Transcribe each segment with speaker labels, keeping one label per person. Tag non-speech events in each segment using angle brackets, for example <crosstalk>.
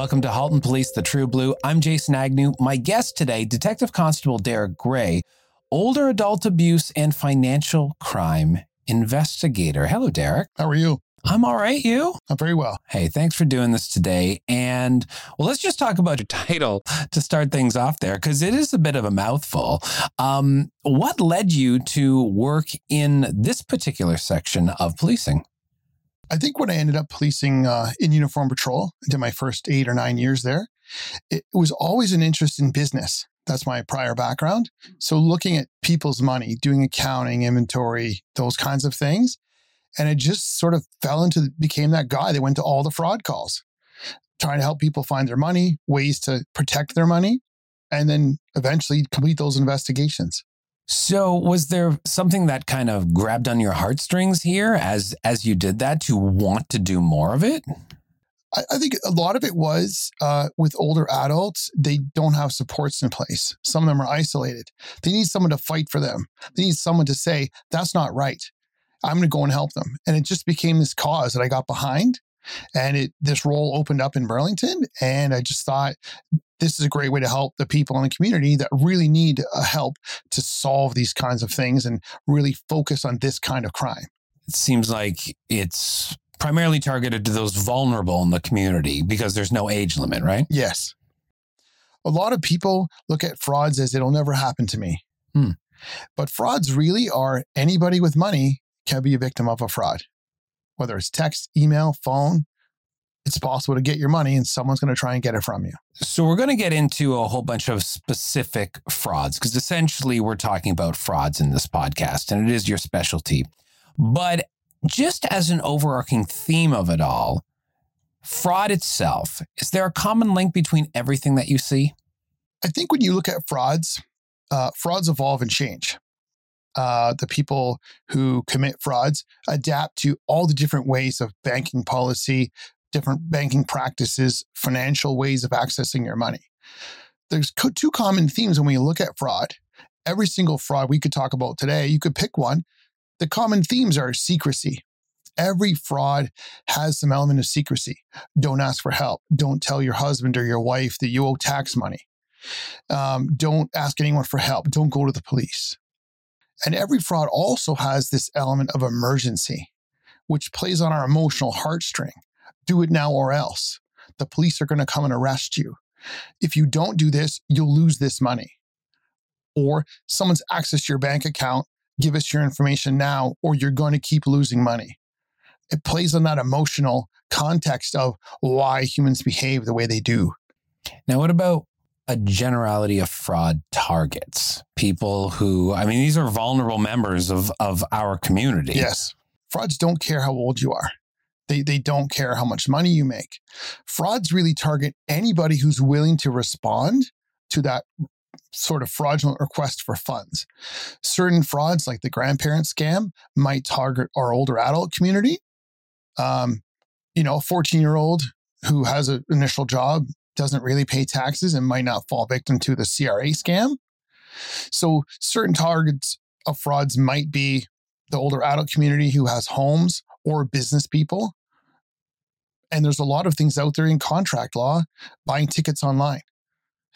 Speaker 1: Welcome to Halton Police, the True Blue. I'm Jason Agnew. My guest today, Detective Constable Derek Gray, older adult abuse and financial crime investigator. Hello, Derek.
Speaker 2: How are you?
Speaker 1: I'm all right. You?
Speaker 2: I'm very well.
Speaker 1: Hey, thanks for doing this today. And well, let's just talk about your title to start things off there, because it is a bit of a mouthful. Um, what led you to work in this particular section of policing?
Speaker 2: I think when I ended up policing uh, in uniform patrol, I did my first eight or nine years there, it was always an interest in business. That's my prior background. So looking at people's money, doing accounting, inventory, those kinds of things. And it just sort of fell into, became that guy that went to all the fraud calls, trying to help people find their money, ways to protect their money, and then eventually complete those investigations.
Speaker 1: So was there something that kind of grabbed on your heartstrings here as as you did that to want to do more of it?
Speaker 2: I, I think a lot of it was uh, with older adults, they don't have supports in place. Some of them are isolated. They need someone to fight for them. They need someone to say, that's not right. I'm going to go and help them. And it just became this cause that I got behind. And it this role opened up in Burlington. And I just thought this is a great way to help the people in the community that really need uh, help to solve these kinds of things and really focus on this kind of crime.
Speaker 1: It seems like it's primarily targeted to those vulnerable in the community because there's no age limit, right?
Speaker 2: Yes. A lot of people look at frauds as it'll never happen to me.
Speaker 1: Hmm.
Speaker 2: But frauds really are anybody with money can be a victim of a fraud, whether it's text, email, phone. It's possible to get your money and someone's going to try and get it from you.
Speaker 1: So we're going to get into a whole bunch of specific frauds because essentially we're talking about frauds in this podcast and it is your specialty. But just as an overarching theme of it all, fraud itself, is there a common link between everything that you see?
Speaker 2: I think when you look at frauds, uh, frauds evolve and change. Uh, the people who commit frauds adapt to all the different ways of banking policy, different banking practices, financial ways of accessing your money. There's co- two common themes when we look at fraud. Every single fraud we could talk about today, you could pick one. The common themes are secrecy. Every fraud has some element of secrecy. Don't ask for help. Don't tell your husband or your wife that you owe tax money. Um, don't ask anyone for help. Don't go to the police. And every fraud also has this element of emergency, which plays on our emotional heartstring. Do it now or else. The police are going to come and arrest you. If you don't do this, you'll lose this money. Or someone's accessed your bank account, give us your information now, or you're going to keep losing money. It plays on that emotional context of why humans behave the way they do.
Speaker 1: Now, what about a generality of fraud targets? People who, I mean, these are vulnerable members of, of our community.
Speaker 2: Yes. Frauds don't care how old you are. They, they don't care how much money you make. Frauds really target anybody who's willing to respond to that sort of fraudulent request for funds. Certain frauds, like the grandparent scam, might target our older adult community. Um, you know, a 14 year old who has an initial job doesn't really pay taxes and might not fall victim to the CRA scam. So, certain targets of frauds might be the older adult community who has homes or business people. And there's a lot of things out there in contract law buying tickets online.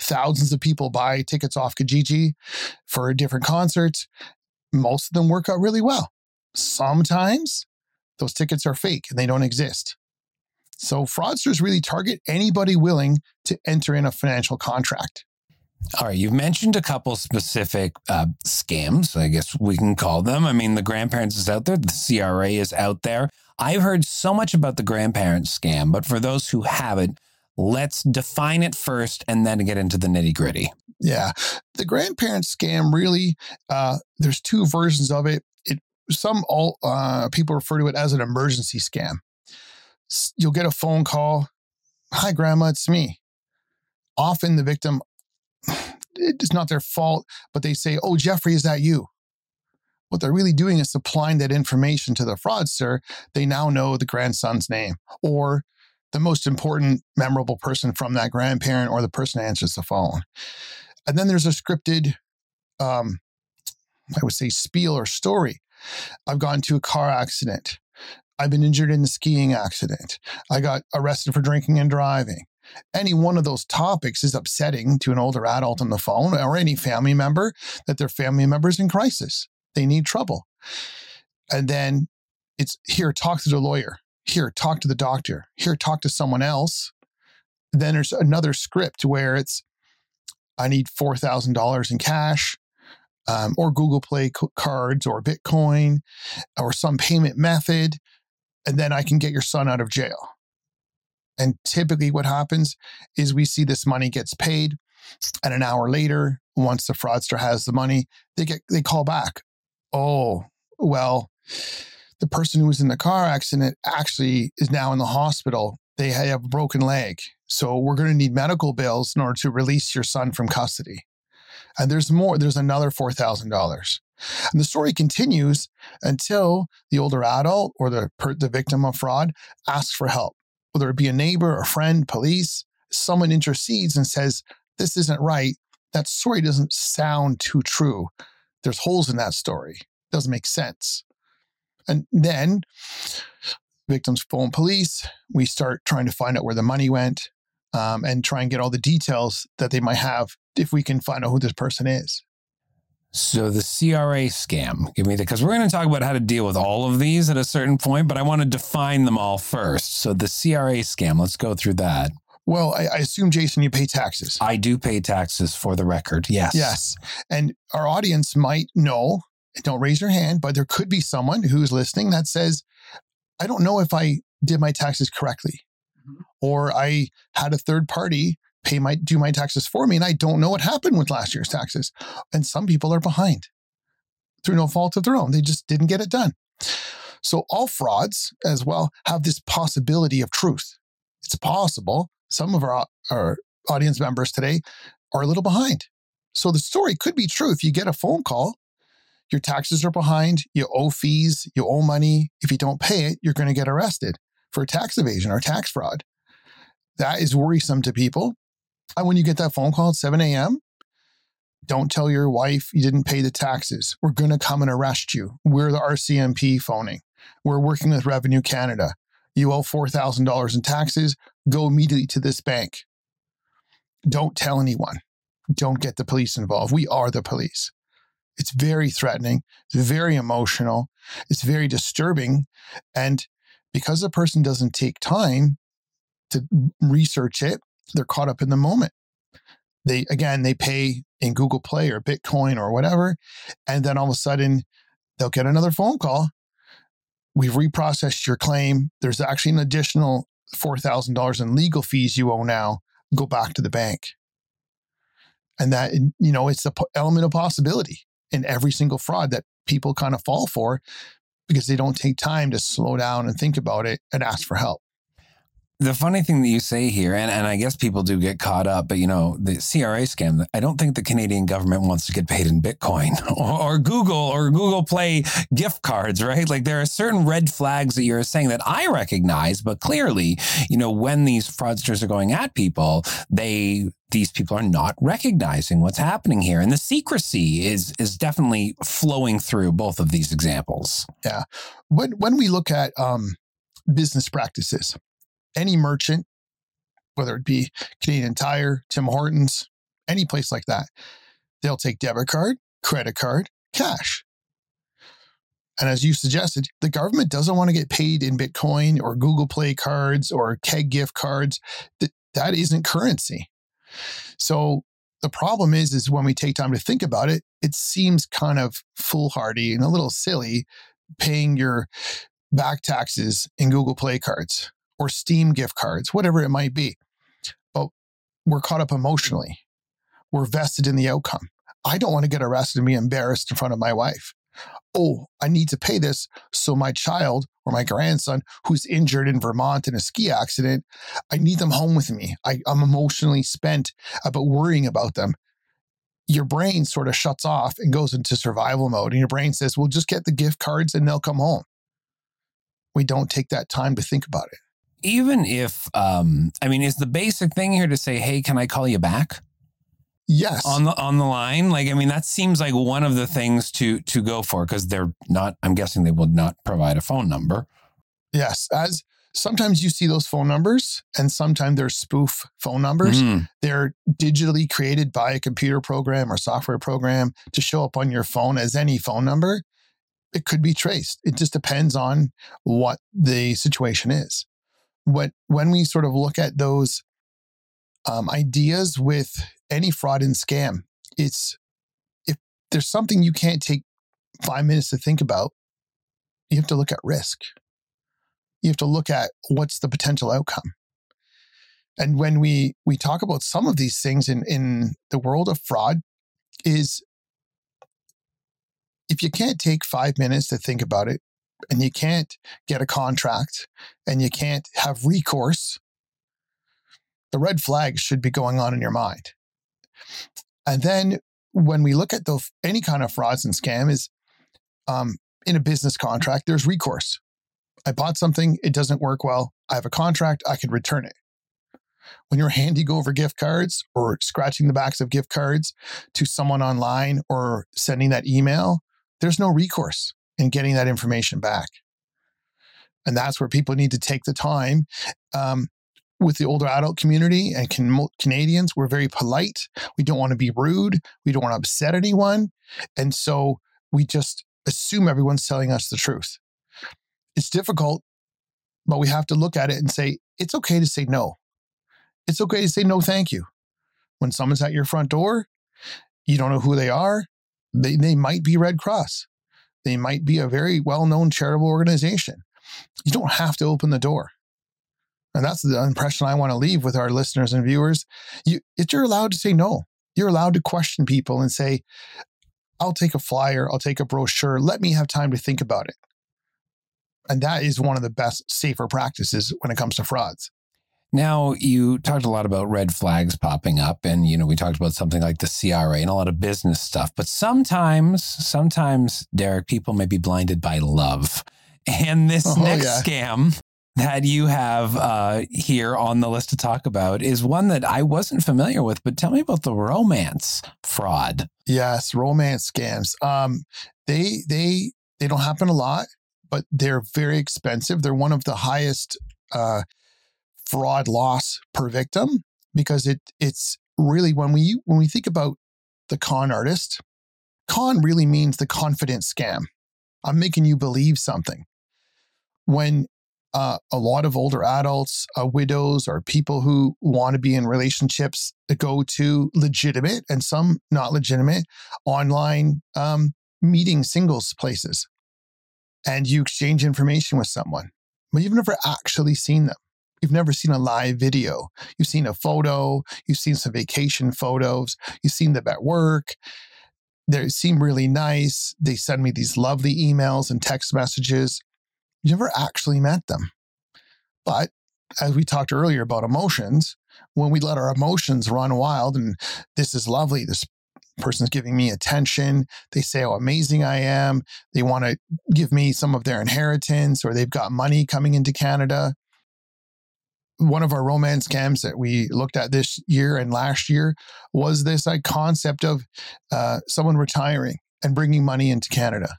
Speaker 2: Thousands of people buy tickets off Kijiji for different concerts. Most of them work out really well. Sometimes those tickets are fake and they don't exist. So fraudsters really target anybody willing to enter in a financial contract.
Speaker 1: All right, you've mentioned a couple specific uh, scams, I guess we can call them. I mean, the grandparents is out there, the CRA is out there. I've heard so much about the grandparents scam, but for those who haven't, let's define it first and then get into the nitty gritty.
Speaker 2: Yeah, the grandparents scam really, uh, there's two versions of it. It some all uh, people refer to it as an emergency scam. You'll get a phone call, "Hi, grandma, it's me." Often the victim <sighs> it's not their fault, but they say, Oh, Jeffrey, is that you? What they're really doing is supplying that information to the fraudster. They now know the grandson's name or the most important, memorable person from that grandparent or the person who answers the phone. And then there's a scripted, um, I would say, spiel or story. I've gone to a car accident. I've been injured in a skiing accident. I got arrested for drinking and driving. any one of those topics is upsetting to an older adult on the phone or any family member that their family member is in crisis. They need trouble. And then it's here, talk to the lawyer. Here, talk to the doctor. Here, talk to someone else. Then there's another script where it's, I need $4,000 in cash. Um, or Google Play cards or Bitcoin or some payment method, and then I can get your son out of jail. And typically, what happens is we see this money gets paid, and an hour later, once the fraudster has the money, they get they call back. Oh, well, the person who was in the car accident actually is now in the hospital. They have a broken leg. So we're going to need medical bills in order to release your son from custody. And there's more, there's another $4,000. And the story continues until the older adult or the, the victim of fraud asks for help, whether it be a neighbor, a friend, police, someone intercedes and says, This isn't right. That story doesn't sound too true. There's holes in that story. It doesn't make sense. And then victims phone police. We start trying to find out where the money went um, and try and get all the details that they might have if we can find out who this person is.
Speaker 1: So the CRA scam, give me the because we're going to talk about how to deal with all of these at a certain point, but I want to define them all first. So the CRA scam, let's go through that.
Speaker 2: Well, I, I, assume, Jason, you pay taxes.
Speaker 1: I do pay taxes for the record. Yes.
Speaker 2: Yes. And our audience might know, don't raise your hand, but there could be someone who's listening that says, I don't know if I did my taxes correctly, mm-hmm. or I had a third party pay my do my taxes for me and I don't know what happened with last year's taxes. And some people are behind through no fault of their own. They just didn't get it done. So all frauds as well have this possibility of truth. It's possible some of our, our audience members today are a little behind. So the story could be true if you get a phone call, your taxes are behind, you owe fees, you owe money. If you don't pay it, you're going to get arrested for tax evasion or tax fraud. That is worrisome to people. And when you get that phone call at 7 a.m., don't tell your wife you didn't pay the taxes. We're going to come and arrest you. We're the RCMP phoning. We're working with Revenue Canada. You owe $4,000 in taxes. Go immediately to this bank. Don't tell anyone. Don't get the police involved. We are the police. It's very threatening. It's very emotional. It's very disturbing. And because a person doesn't take time to research it they're caught up in the moment. They again they pay in Google Play or Bitcoin or whatever, and then all of a sudden they'll get another phone call. We've reprocessed your claim. There's actually an additional four thousand dollars in legal fees you owe now. Go back to the bank, and that you know it's the element of possibility in every single fraud that people kind of fall for because they don't take time to slow down and think about it and ask for help
Speaker 1: the funny thing that you say here, and, and I guess people do get caught up, but you know, the CRA scam, I don't think the Canadian government wants to get paid in Bitcoin <laughs> or, or, Google or Google Play gift cards, right? Like there are certain red flags that you're saying that I recognize, but clearly, you know, when these fraudsters are going at people, they these people are not recognizing what's happening here. And the secrecy is is definitely flowing through both of these examples.
Speaker 2: Yeah. When when we look at um business practices, any merchant, whether it be Canadian Tire, Tim Hortons, any place like that, they'll take debit card, credit card, cash. And as you suggested, the government doesn't want to get paid in Bitcoin or Google Play cards or keg gift cards. That, that isn't currency. So the problem is, is when we take time to think about it, it seems kind of foolhardy and a little silly paying your back taxes in Google Play cards or Steam gift cards, whatever it might be. But we're caught up emotionally. We're vested in the outcome. I don't want to get arrested and be embarrassed in front of my wife. Oh, I need to pay this so my child or my grandson who's injured in Vermont in a ski accident, I need them home with me. I, I'm emotionally spent about worrying about them. Your brain sort of shuts off and goes into survival mode, and your brain says, Well, just get the gift cards and they'll come home. We don't take that time to think about it
Speaker 1: even if um i mean is the basic thing here to say hey can i call you back
Speaker 2: yes
Speaker 1: on the on the line like i mean that seems like one of the things to to go for because they're not i'm guessing they will not provide a phone number
Speaker 2: yes as sometimes you see those phone numbers and sometimes they're spoof phone numbers.
Speaker 1: Mm.
Speaker 2: They're digitally created by a computer program or software program to show up on your phone as any phone number. It could be traced. It just depends on what the situation is. When, when we sort of look at those um, ideas with any fraud and scam, it's if there's something you can't take five minutes to think about, you have to look at risk you have to look at what's the potential outcome. And when we we talk about some of these things in in the world of fraud, is if you can't take five minutes to think about it, and you can't get a contract, and you can't have recourse, the red flags should be going on in your mind. And then when we look at the any kind of frauds and scam is um, in a business contract, there's recourse. I bought something, it doesn't work well. I have a contract, I could return it. When you're handing over gift cards or scratching the backs of gift cards to someone online or sending that email, there's no recourse in getting that information back. And that's where people need to take the time. Um, with the older adult community and can, Canadians, we're very polite. We don't want to be rude. We don't want to upset anyone. And so we just assume everyone's telling us the truth. It's difficult, but we have to look at it and say, it's okay to say no. It's okay to say no, thank you. When someone's at your front door, you don't know who they are. They, they might be Red Cross. They might be a very well known charitable organization. You don't have to open the door. And that's the impression I want to leave with our listeners and viewers. You, if you're allowed to say no, you're allowed to question people and say, I'll take a flyer, I'll take a brochure. Let me have time to think about it. And that is one of the best, safer practices when it comes to frauds.
Speaker 1: Now, you talked a lot about red flags popping up, and you know we talked about something like the CRA and a lot of business stuff. But sometimes, sometimes, Derek, people may be blinded by love. And this oh, next yeah. scam that you have uh, here on the list to talk about is one that I wasn't familiar with. But tell me about the romance fraud.
Speaker 2: Yes, romance scams. Um, they they they don't happen a lot but they're very expensive. They're one of the highest uh, fraud loss per victim because it it's really when we when we think about the con artist, con really means the confident scam. I'm making you believe something. When uh, a lot of older adults, uh, widows, or people who want to be in relationships go to legitimate and some not legitimate online um, meeting singles places and you exchange information with someone, but you've never actually seen them. You've never seen a live video. You've seen a photo, you've seen some vacation photos, you've seen them at work. They seem really nice. They send me these lovely emails and text messages. You never actually met them. But as we talked earlier about emotions, when we let our emotions run wild and this is lovely, this person's giving me attention. They say how amazing I am. They want to give me some of their inheritance or they've got money coming into Canada. One of our romance scams that we looked at this year and last year was this like, concept of uh, someone retiring and bringing money into Canada.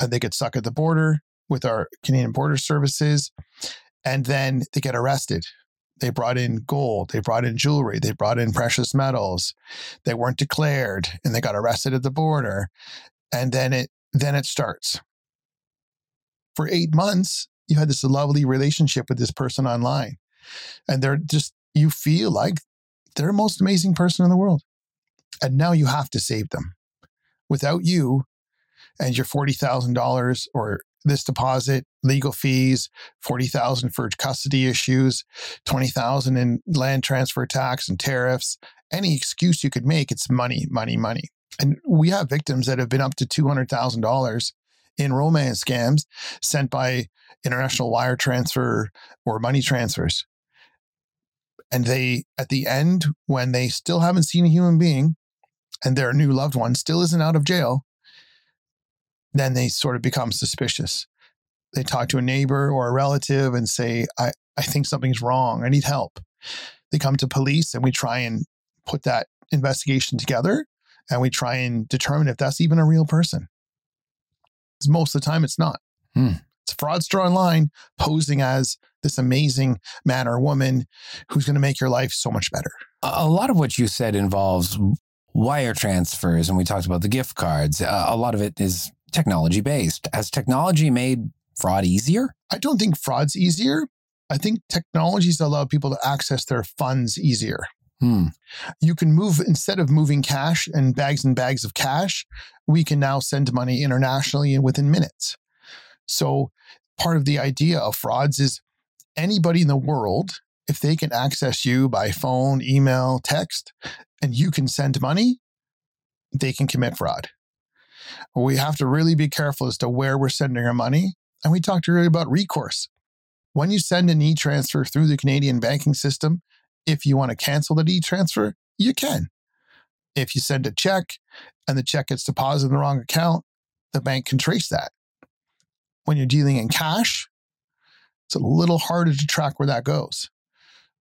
Speaker 2: And they get stuck at the border with our Canadian Border Services, and then they get arrested they brought in gold, they brought in jewelry, they brought in precious metals. They weren't declared and they got arrested at the border. And then it then it starts. For 8 months, you had this lovely relationship with this person online. And they're just you feel like they're the most amazing person in the world. And now you have to save them. Without you and your $40,000 or this deposit, legal fees, 40,000 for custody issues, 20,000 in land transfer tax and tariffs. Any excuse you could make, it's money, money, money. And we have victims that have been up to $200,000 in romance scams sent by international wire transfer or money transfers. And they, at the end, when they still haven't seen a human being and their new loved one still isn't out of jail, then they sort of become suspicious. They talk to a neighbor or a relative and say, I, I think something's wrong. I need help. They come to police and we try and put that investigation together and we try and determine if that's even a real person. Because most of the time it's not.
Speaker 1: Hmm.
Speaker 2: It's a fraudster online posing as this amazing man or woman who's going to make your life so much better.
Speaker 1: A lot of what you said involves wire transfers, and we talked about the gift cards. Uh, a lot of it is technology based. Has technology made fraud easier?
Speaker 2: I don't think fraud's easier. I think technologies allow people to access their funds easier.
Speaker 1: Hmm.
Speaker 2: You can move, instead of moving cash and bags and bags of cash, we can now send money internationally and within minutes. So, part of the idea of frauds is anybody in the world, if they can access you by phone, email, text, and you can send money, they can commit fraud. We have to really be careful as to where we're sending our money. And we talked earlier about recourse. When you send an e transfer through the Canadian banking system, if you want to cancel that e transfer, you can. If you send a check and the check gets deposited in the wrong account, the bank can trace that. When you're dealing in cash, it's a little harder to track where that goes.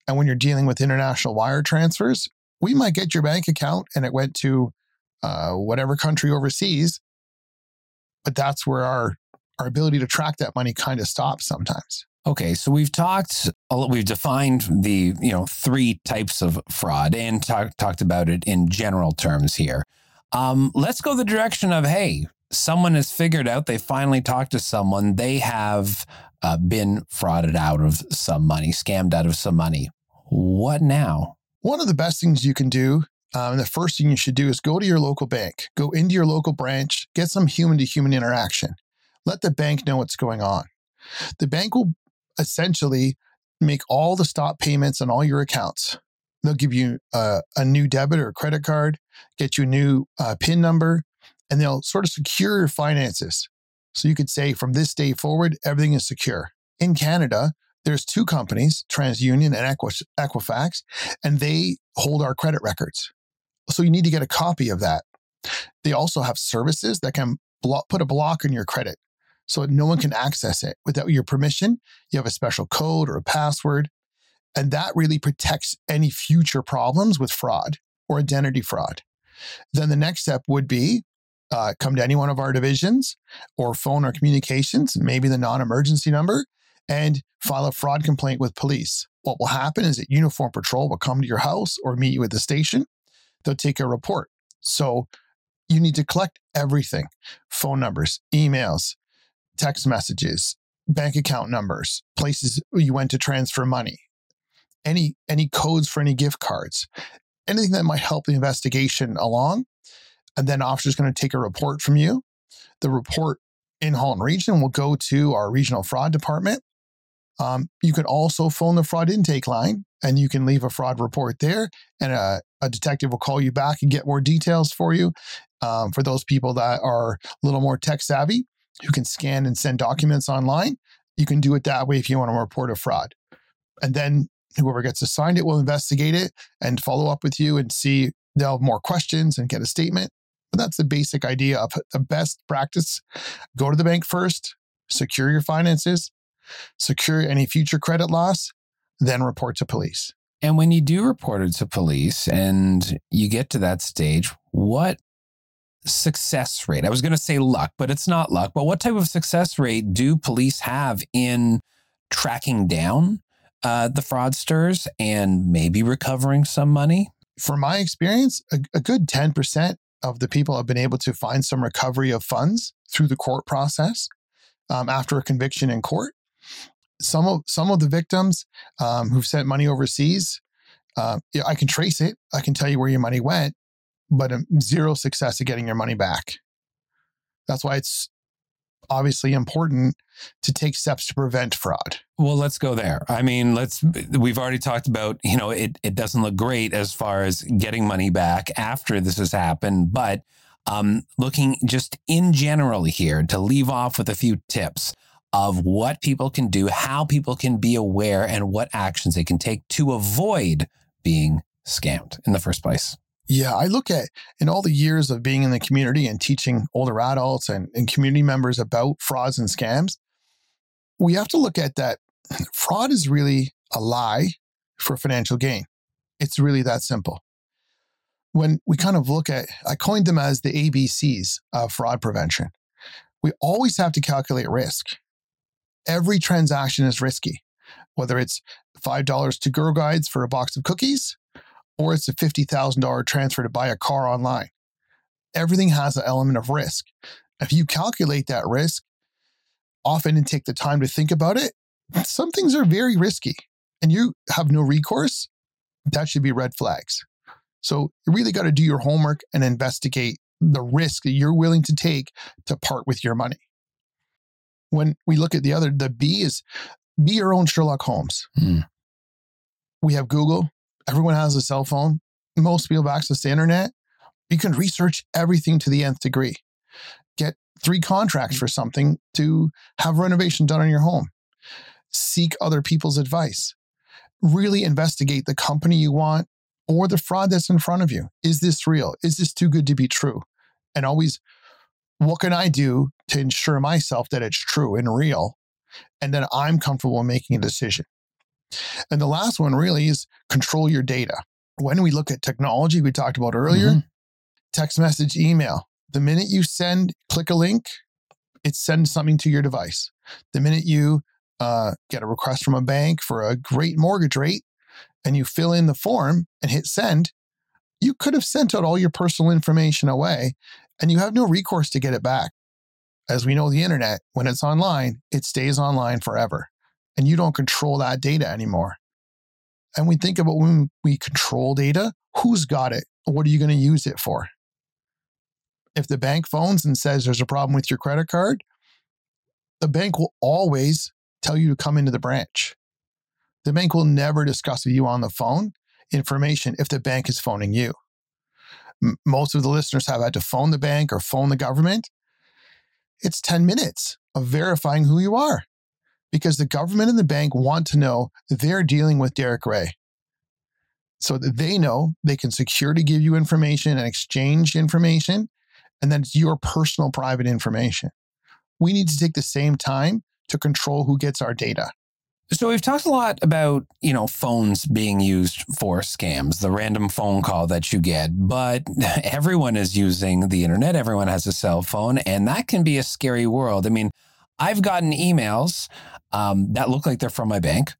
Speaker 2: And when you're dealing with international wire transfers, we might get your bank account and it went to uh, whatever country overseas, but that's where our our ability to track that money kind of stops sometimes.
Speaker 1: Okay, so we've talked, we've defined the you know three types of fraud and talk, talked about it in general terms here. Um, let's go the direction of hey, someone has figured out they finally talked to someone they have uh, been frauded out of some money, scammed out of some money. What now?
Speaker 2: One of the best things you can do, um, the first thing you should do is go to your local bank, go into your local branch, get some human to human interaction. Let the bank know what's going on. The bank will essentially make all the stop payments on all your accounts. They'll give you a, new debit or credit card, get you a new uh, PIN number, and they'll sort of secure your finances. So you could say from this day forward, everything is secure. In Canada, there's two companies, TransUnion and Equifax, and they hold our credit records. So you need to get a copy of that. They also have services that can block, put a block on your credit so no one can access it without your permission. You have a special code or a password. And that really protects any future problems with fraud or identity fraud. Then the next step would be uh, come to any one of our divisions or phone our communications, maybe the non emergency number, and file a fraud complaint with police. What will happen is that Uniform Patrol will come to your house or meet you at the station. They'll take a report. So you need to collect everything phone numbers, emails, text messages, bank account numbers, places you went to transfer money, any any codes for any gift cards, anything that might help the investigation along. And then officer's going to take a report from you. The report in Halton Region will go to our regional fraud department. Um, you can also phone the fraud intake line and you can leave a fraud report there, and a, a detective will call you back and get more details for you. Um, for those people that are a little more tech savvy, who can scan and send documents online. You can do it that way if you want to report a fraud. And then whoever gets assigned it will investigate it and follow up with you and see they'll have more questions and get a statement. But that's the basic idea of the best practice. Go to the bank first, secure your finances, secure any future credit loss, then report to police.
Speaker 1: And when you do report it to police and you get to that stage, what success rate? I was going to say luck, but it's not luck. But what type of success rate do police have in tracking down uh, the fraudsters and maybe recovering some money?
Speaker 2: From my experience, a, a good 10% of the people have been able to find some recovery of funds through the court process um, after a conviction in court. Some of some of the victims um, who've sent money overseas, uh, I can trace it. I can tell you where your money went, but zero success at getting your money back. That's why it's obviously important to take steps to prevent fraud.
Speaker 1: Well, let's go there. I mean, let's we've already talked about, you know, it it doesn't look great as far as getting money back after this has happened, but um, looking just in general here to leave off with a few tips of what people can do, how people can be aware and what actions they can take to avoid being scammed in the first place.
Speaker 2: Yeah, I look at in all the years of being in the community and teaching older adults and, and community members about frauds and scams, we have to look at that fraud is really a lie for financial gain. It's really that simple. When we kind of look at, I coined them as the ABCs of fraud prevention. We always have to calculate risk. every transaction is risky, whether it's $5 to Girl Guides for a box of cookies or it's a $50,000 transfer to buy a car online. Everything has an element of risk. If you calculate that risk often and take the time to think about it, some things are very risky and you have no recourse. That should be red flags. So you really got to do your homework and investigate the risk that you're willing to take to part with your money. When we look at the other, the B is be your own Sherlock Holmes.
Speaker 1: Hmm.
Speaker 2: We have Google. Everyone has a cell phone. Most people have access to the internet. You can research everything to the nth degree. Get three contracts for something to have renovation done on your home. Seek other people's advice. Really investigate the company you want or the fraud that's in front of you. Is this real? Is this too good to be true? And always, what can I do to ensure myself that it's true and real? And then I'm comfortable making a decision. And the last one really is control your data. When we look at technology, we talked about earlier,
Speaker 1: Mhm.
Speaker 2: text message, email, the minute you send, click a link, it sends something to your device. The minute you uh, get a request from a bank for a great mortgage rate and you fill in the form and hit send, you could have sent out all your personal information away and you have no recourse to get it back. As we know, the internet, when it's online, it stays online forever and you don't control that data anymore. And we think about when we control data, who's got it? What are you going to use it for? If the bank phones and says there's a problem with your credit card, the bank will always tell you to come into the branch. The bank will never discuss with you on the phone information if the bank is phoning you. Most of the listeners have had to phone the bank or phone the government. It's 10 minutes of verifying who you are because the government and the bank want to know they're dealing with Derek Gray. So that they know they can securely give you information and exchange information, and then it's your personal private information. We need to take the same time to control who gets our data.
Speaker 1: So we've talked a lot about, you know, phones being used for scams, the random phone call that you get, but <laughs> everyone is using the internet, everyone has a cell phone, and that can be a scary world. I mean, I've gotten emails um, that look like they're from my bank.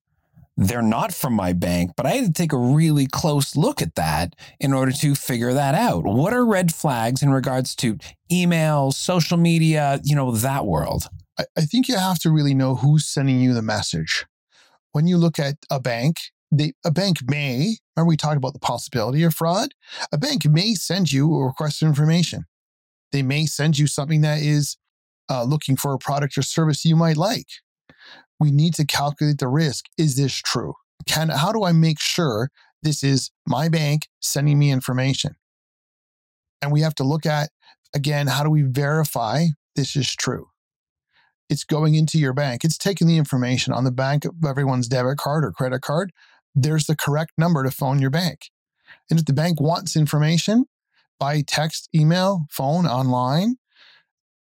Speaker 1: They're not from my bank, but I had to take a really close look at that in order to figure that out. What are red flags in regards to emails, social media, you know, that world?
Speaker 2: I, I think you have to really know who's sending you the message. When you look at a bank, they, a bank may, remember we talked about the possibility of fraud? A bank may send you a request for information. They may send you something that is uh, looking for a product or service you might like. We need to calculate the risk. Is this true? Can how do I make sure this is my bank sending me information? And we have to look at again, how do we verify this is true? It's going into your bank. It's taking the information on the bank of everyone's debit card or credit card. There's the correct number to phone your bank. And if the bank wants information by text, email, phone, online,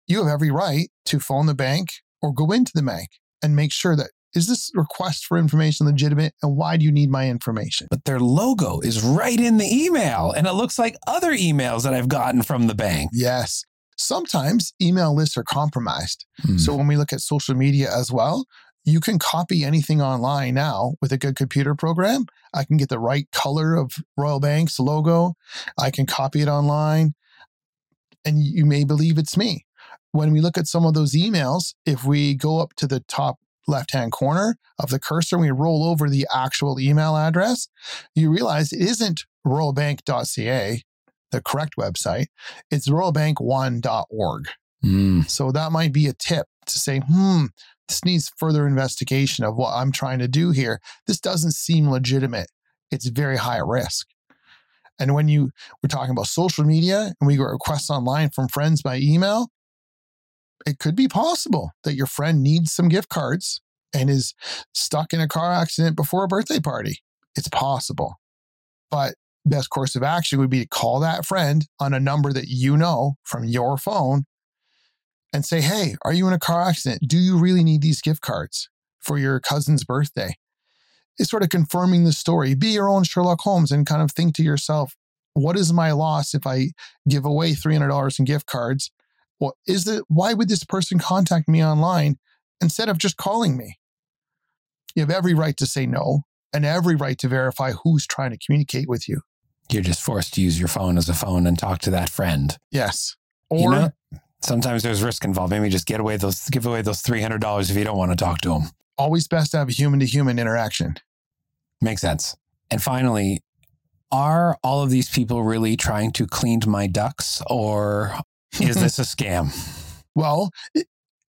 Speaker 2: you have every right to phone the bank or go into the bank and make sure that is this request for information legitimate and why do you need my information?
Speaker 1: But their logo is right in the email, and it looks like other emails that I've gotten from the bank.
Speaker 2: Yes. Sometimes email lists are compromised.
Speaker 1: Hmm.
Speaker 2: So when we look at social media as well, you can copy anything online now with a good computer program. I can get the right color of Royal Bank's logo. I can copy it online and you may believe it's me. When we look at some of those emails, if we go up to the top left hand corner of the cursor and we roll over the actual email address, you realize it isn't royalbank.ca, the correct website. It's royalbank1.org.
Speaker 1: Hmm.
Speaker 2: So that might be a tip to say, hmm, this needs further investigation of what I'm trying to do here. This doesn't seem legitimate. It's very high risk. And when you we're talking about social media and we get requests online from friends by email, it could be possible that your friend needs some gift cards and is stuck in a car accident before a birthday party. It's possible. But best course of action would be to call that friend on a number that you know from your phone and say, Hey, are you in a car accident? Do you really need these gift cards for your cousin's birthday? It's sort of confirming the story. Be your own Sherlock Holmes and kind of think to yourself, what is my loss if I give away $300 in gift cards? Well, is it, why would this person contact me online instead of just calling me. You have every right to say no and every right to verify who's trying to communicate with you.
Speaker 1: You're just forced to use your phone as a phone and talk to that friend.
Speaker 2: Yes.
Speaker 1: Or you know, sometimes there's risk involved. Maybe just get away those give away those three hundred dollars if you don't want to talk to them.
Speaker 2: always best to have a human to human interaction.
Speaker 1: Makes sense. And finally, are all of these people really trying to clean my ducks, or is this a scam?
Speaker 2: Well,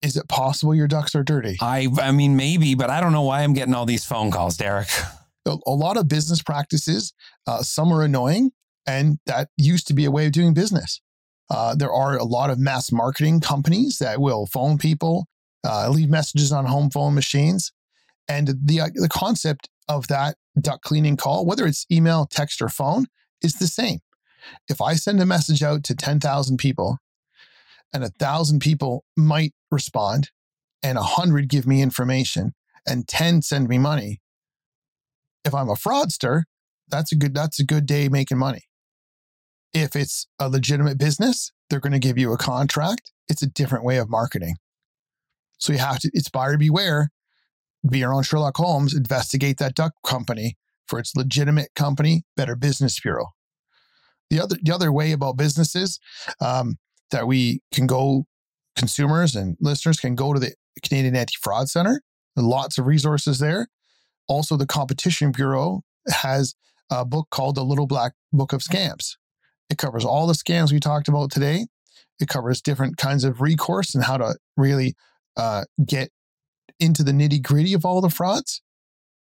Speaker 2: is it possible your ducks are dirty?
Speaker 1: I I mean maybe, but I don't know why I'm getting all these phone calls, Derek.
Speaker 2: A, a lot of business practices, uh, some are annoying, and that used to be a way of doing business. Uh, there are a lot of mass marketing companies that will phone people, uh, leave messages on home phone machines, and the uh, the concept of that duck cleaning call, whether it's email, text, or phone, is the same. If I send a message out to ten thousand people, and a thousand people might respond, and a hundred give me information, and ten send me money, if I'm a fraudster, that's a good that's a good day making money. If it's a legitimate business, they're going to give you a contract. It's a different way of marketing. So you have to it's buyer beware. Be your own Sherlock Holmes, investigate that duck company for its legitimate company, Better Business Bureau. The other the other way about businesses um, that we can go, consumers and listeners can go to the Canadian Anti Fraud Center. Lots of resources there. Also, the Competition Bureau has a book called The Little Black Book of Scams. It covers all the scams we talked about today. It covers different kinds of recourse and how to really uh, get into the nitty gritty of all the frauds.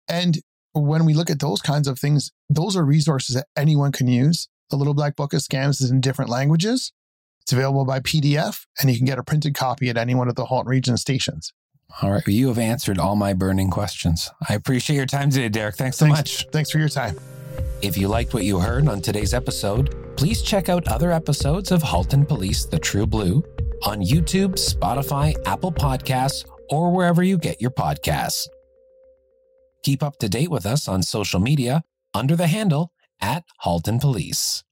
Speaker 2: And when we look at those kinds of things, those are resources that anyone can use. The Little Black Book of Scams is in different languages. It's available by PDF, and you can get a printed copy at any one of the Halton Region stations.
Speaker 1: All right, you have answered all my burning questions. I appreciate your time today, Derek. Thanks so
Speaker 2: Thanks.
Speaker 1: much.
Speaker 2: Thanks for your time.
Speaker 1: If you liked what you heard on today's episode, please check out other episodes of Halton Police The True Blue on YouTube, Spotify, Apple Podcasts, or wherever you get your podcasts. Keep up to date with us on social media under the handle at Halton Police.